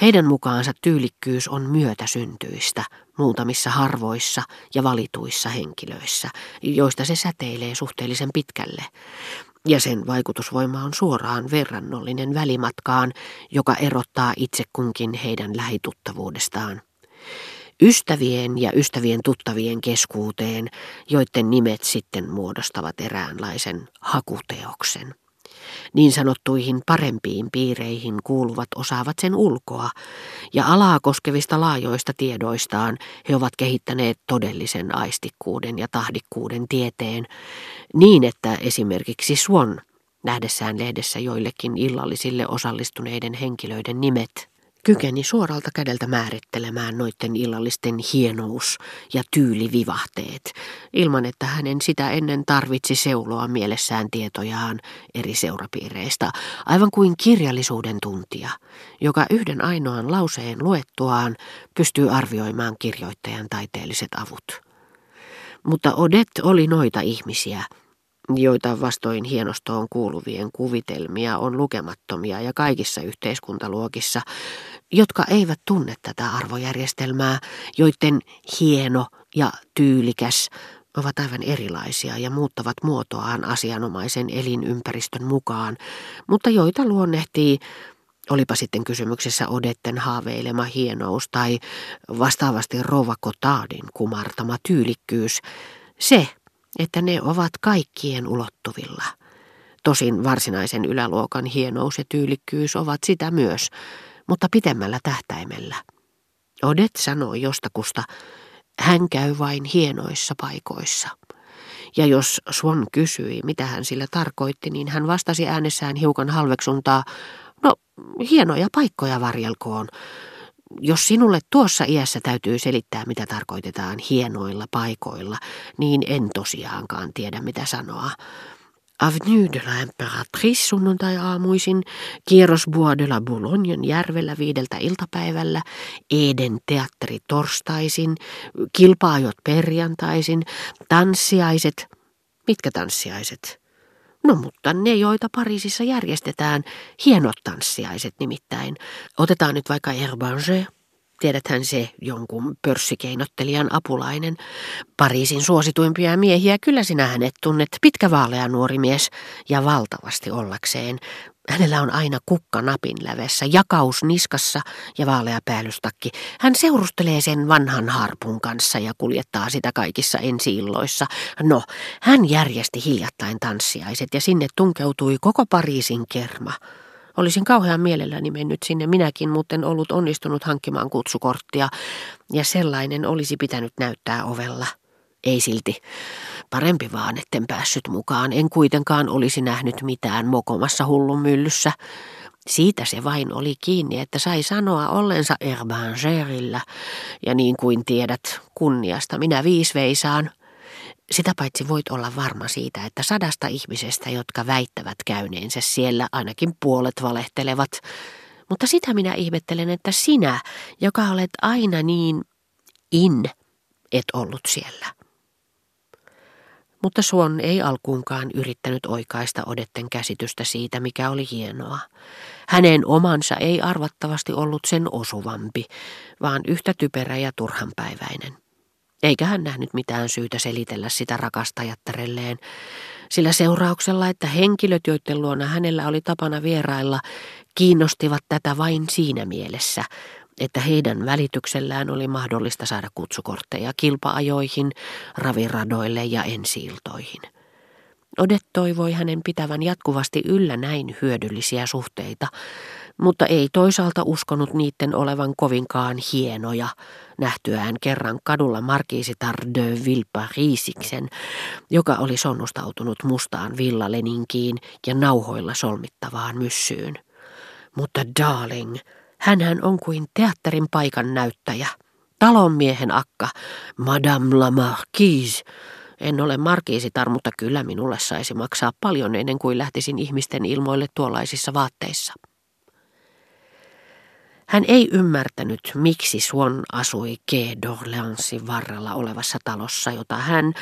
Heidän mukaansa tyylikkyys on myötäsyntyistä muutamissa harvoissa ja valituissa henkilöissä, joista se säteilee suhteellisen pitkälle. Ja sen vaikutusvoima on suoraan verrannollinen välimatkaan, joka erottaa itse kunkin heidän lähituttavuudestaan ystävien ja ystävien tuttavien keskuuteen, joiden nimet sitten muodostavat eräänlaisen hakuteoksen. Niin sanottuihin parempiin piireihin kuuluvat osaavat sen ulkoa, ja alaa koskevista laajoista tiedoistaan he ovat kehittäneet todellisen aistikkuuden ja tahdikkuuden tieteen, niin että esimerkiksi Swan, nähdessään lehdessä joillekin illallisille osallistuneiden henkilöiden nimet, kykeni suoralta kädeltä määrittelemään noiden illallisten hienous ja tyylivivahteet, ilman että hänen sitä ennen tarvitsi seuloa mielessään tietojaan eri seurapiireistä, aivan kuin kirjallisuuden tuntija, joka yhden ainoan lauseen luettuaan pystyy arvioimaan kirjoittajan taiteelliset avut. Mutta Odet oli noita ihmisiä, joita vastoin hienostoon kuuluvien kuvitelmia on lukemattomia ja kaikissa yhteiskuntaluokissa, jotka eivät tunne tätä arvojärjestelmää, joiden hieno ja tyylikäs ovat aivan erilaisia ja muuttavat muotoaan asianomaisen elinympäristön mukaan, mutta joita luonnehtii, olipa sitten kysymyksessä Odetten haaveilema hienous tai vastaavasti Rova Kotadin kumartama tyylikkyys, se, että ne ovat kaikkien ulottuvilla. Tosin varsinaisen yläluokan hienous ja tyylikkyys ovat sitä myös, mutta pitemmällä tähtäimellä. Odet sanoi jostakusta, hän käy vain hienoissa paikoissa. Ja jos Swan kysyi, mitä hän sillä tarkoitti, niin hän vastasi äänessään hiukan halveksuntaa, no hienoja paikkoja varjelkoon. Jos sinulle tuossa iässä täytyy selittää, mitä tarkoitetaan hienoilla paikoilla, niin en tosiaankaan tiedä, mitä sanoa. Avenue de la Imperatrice sunnuntai-aamuisin, kierros Bois de la Boulognen järvellä viideltä iltapäivällä, Eden teatteri torstaisin, kilpaajot perjantaisin, tanssiaiset. Mitkä tanssiaiset? No mutta ne, joita Pariisissa järjestetään, hienot tanssiaiset nimittäin. Otetaan nyt vaikka Herbanger. Tiedäthän se jonkun pörssikeinottelijan apulainen. Pariisin suosituimpia miehiä, kyllä sinä hänet tunnet, pitkä vaalea nuori mies ja valtavasti ollakseen. Hänellä on aina kukka napin lävessä, jakaus niskassa ja vaalea päällystakki. Hän seurustelee sen vanhan harpun kanssa ja kuljettaa sitä kaikissa ensiilloissa. No, hän järjesti hiljattain tanssiaiset ja sinne tunkeutui koko Pariisin kerma. Olisin kauhean mielelläni mennyt sinne minäkin, mutta en ollut onnistunut hankkimaan kutsukorttia, ja sellainen olisi pitänyt näyttää ovella. Ei silti. Parempi vaan, etten päässyt mukaan. En kuitenkaan olisi nähnyt mitään mokomassa hullun myllyssä. Siitä se vain oli kiinni, että sai sanoa ollensa Herbangerillä. Ja niin kuin tiedät, kunniasta minä viisveisaan. Sitä paitsi voit olla varma siitä, että sadasta ihmisestä, jotka väittävät käyneensä siellä, ainakin puolet valehtelevat. Mutta sitä minä ihmettelen, että sinä, joka olet aina niin in, et ollut siellä. Mutta Suon ei alkuunkaan yrittänyt oikaista Odetten käsitystä siitä, mikä oli hienoa. Hänen omansa ei arvattavasti ollut sen osuvampi, vaan yhtä typerä ja turhanpäiväinen. Eikä hän nähnyt mitään syytä selitellä sitä rakastajattarelleen, sillä seurauksella, että henkilöt, joiden luona hänellä oli tapana vierailla, kiinnostivat tätä vain siinä mielessä, että heidän välityksellään oli mahdollista saada kutsukortteja kilpaajoihin, raviradoille ja ensiiltoihin. Odet toivoi hänen pitävän jatkuvasti yllä näin hyödyllisiä suhteita, mutta ei toisaalta uskonut niiden olevan kovinkaan hienoja, nähtyään kerran kadulla markiisitar de Villeparisixen, joka oli sonnustautunut mustaan villaleninkiin ja nauhoilla solmittavaan myssyyn. Mutta darling, hänhän on kuin teatterin paikan näyttäjä. Talonmiehen akka, Madame la Marquise. En ole markiisitar, mutta kyllä minulle saisi maksaa paljon ennen kuin lähtisin ihmisten ilmoille tuollaisissa vaatteissa. Hän ei ymmärtänyt, miksi Swan asui Quai d'Orleansin varrella olevassa talossa, jota hän,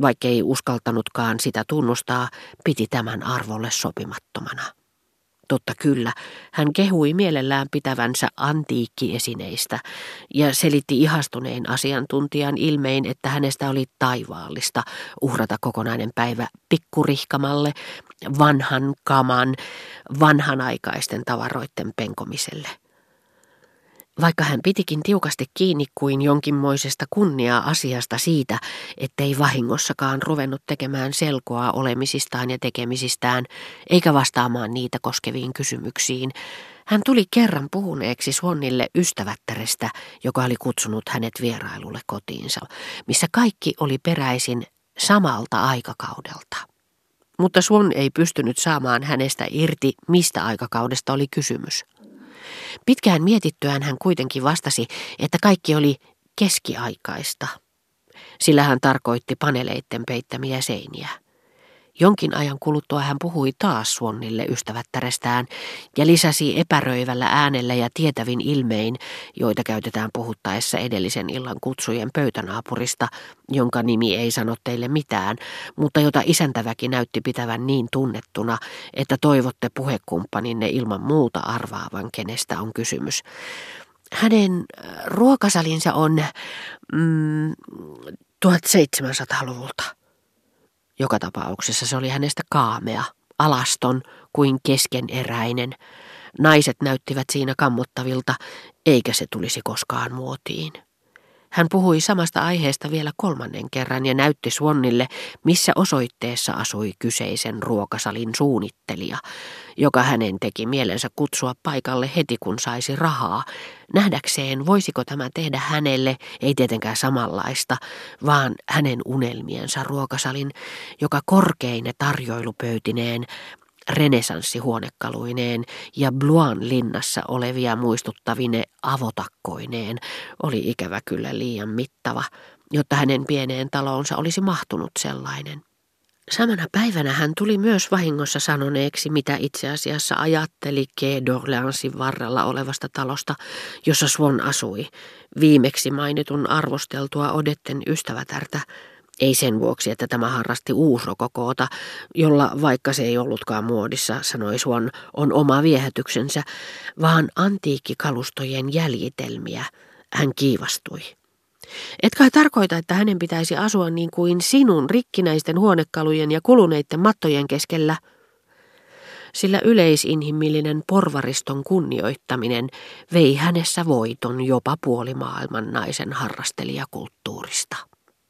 vaikkei uskaltanutkaan sitä tunnustaa, piti tämän arvolle sopimattomana. Totta kyllä, hän kehui mielellään pitävänsä antiikkiesineistä ja selitti ihastuneen asiantuntijan ilmein, että hänestä oli taivaallista uhrata kokonainen päivä pikkurihkamalle, vanhan kaman, vanhanaikaisten tavaroiden penkomiselle. Vaikka hän pitikin tiukasti kiinni kuin jonkinmoisesta kunnia-asiasta siitä, ettei vahingossakaan ruvennut tekemään selkoa olemisistaan ja tekemisistään, eikä vastaamaan niitä koskeviin kysymyksiin, hän tuli kerran puhuneeksi Suonnille ystävättärestä, joka oli kutsunut hänet vierailulle kotiinsa, missä kaikki oli peräisin samalta aikakaudelta. Mutta Suon ei pystynyt saamaan hänestä irti, mistä aikakaudesta oli kysymys. Pitkään mietittyään hän kuitenkin vastasi, että kaikki oli keskiaikaista. Sillä hän tarkoitti paneleitten peittämiä seiniä. Jonkin ajan kuluttua hän puhui taas Suonnille ystävättärestään ja lisäsi epäröivällä äänellä ja tietävin ilmein, joita käytetään puhuttaessa edellisen illan kutsujen pöytänaapurista, jonka nimi ei sano teille mitään, mutta jota isäntäväki näytti pitävän niin tunnettuna, että toivotte puhekumppaninne ilman muuta arvaavan, kenestä on kysymys. Hänen äh, ruokasalinsa on mm, 1700-luvulta. Joka tapauksessa se oli hänestä kaamea, alaston kuin keskeneräinen. Naiset näyttivät siinä kammottavilta, eikä se tulisi koskaan muotiin. Hän puhui samasta aiheesta vielä kolmannen kerran ja näytti Swannille, missä osoitteessa asui kyseisen ruokasalin suunnittelija, joka hänen teki mielensä kutsua paikalle heti kun saisi rahaa, nähdäkseen voisiko tämä tehdä hänelle, ei tietenkään samanlaista, vaan hänen unelmiensa ruokasalin, joka korkeine tarjoilupöytineen renesanssihuonekaluineen ja Bluan linnassa olevia muistuttavine avotakkoineen oli ikävä kyllä liian mittava, jotta hänen pieneen talonsa olisi mahtunut sellainen. Samana päivänä hän tuli myös vahingossa sanoneeksi, mitä itse asiassa ajatteli Quai d'Orleansin varrella olevasta talosta, jossa Swan asui, viimeksi mainitun arvosteltua Odetten ystävätärtä, ei sen vuoksi, että tämä harrasti uusrokokoota, jolla vaikka se ei ollutkaan muodissa, sanoi Suon, on oma viehätyksensä, vaan antiikkikalustojen jäljitelmiä. Hän kiivastui. Etkä tarkoita, että hänen pitäisi asua niin kuin sinun rikkinäisten huonekalujen ja kuluneiden mattojen keskellä, sillä yleisinhimillinen porvariston kunnioittaminen vei hänessä voiton jopa puolimaailman naisen harrastelijakulttuurista.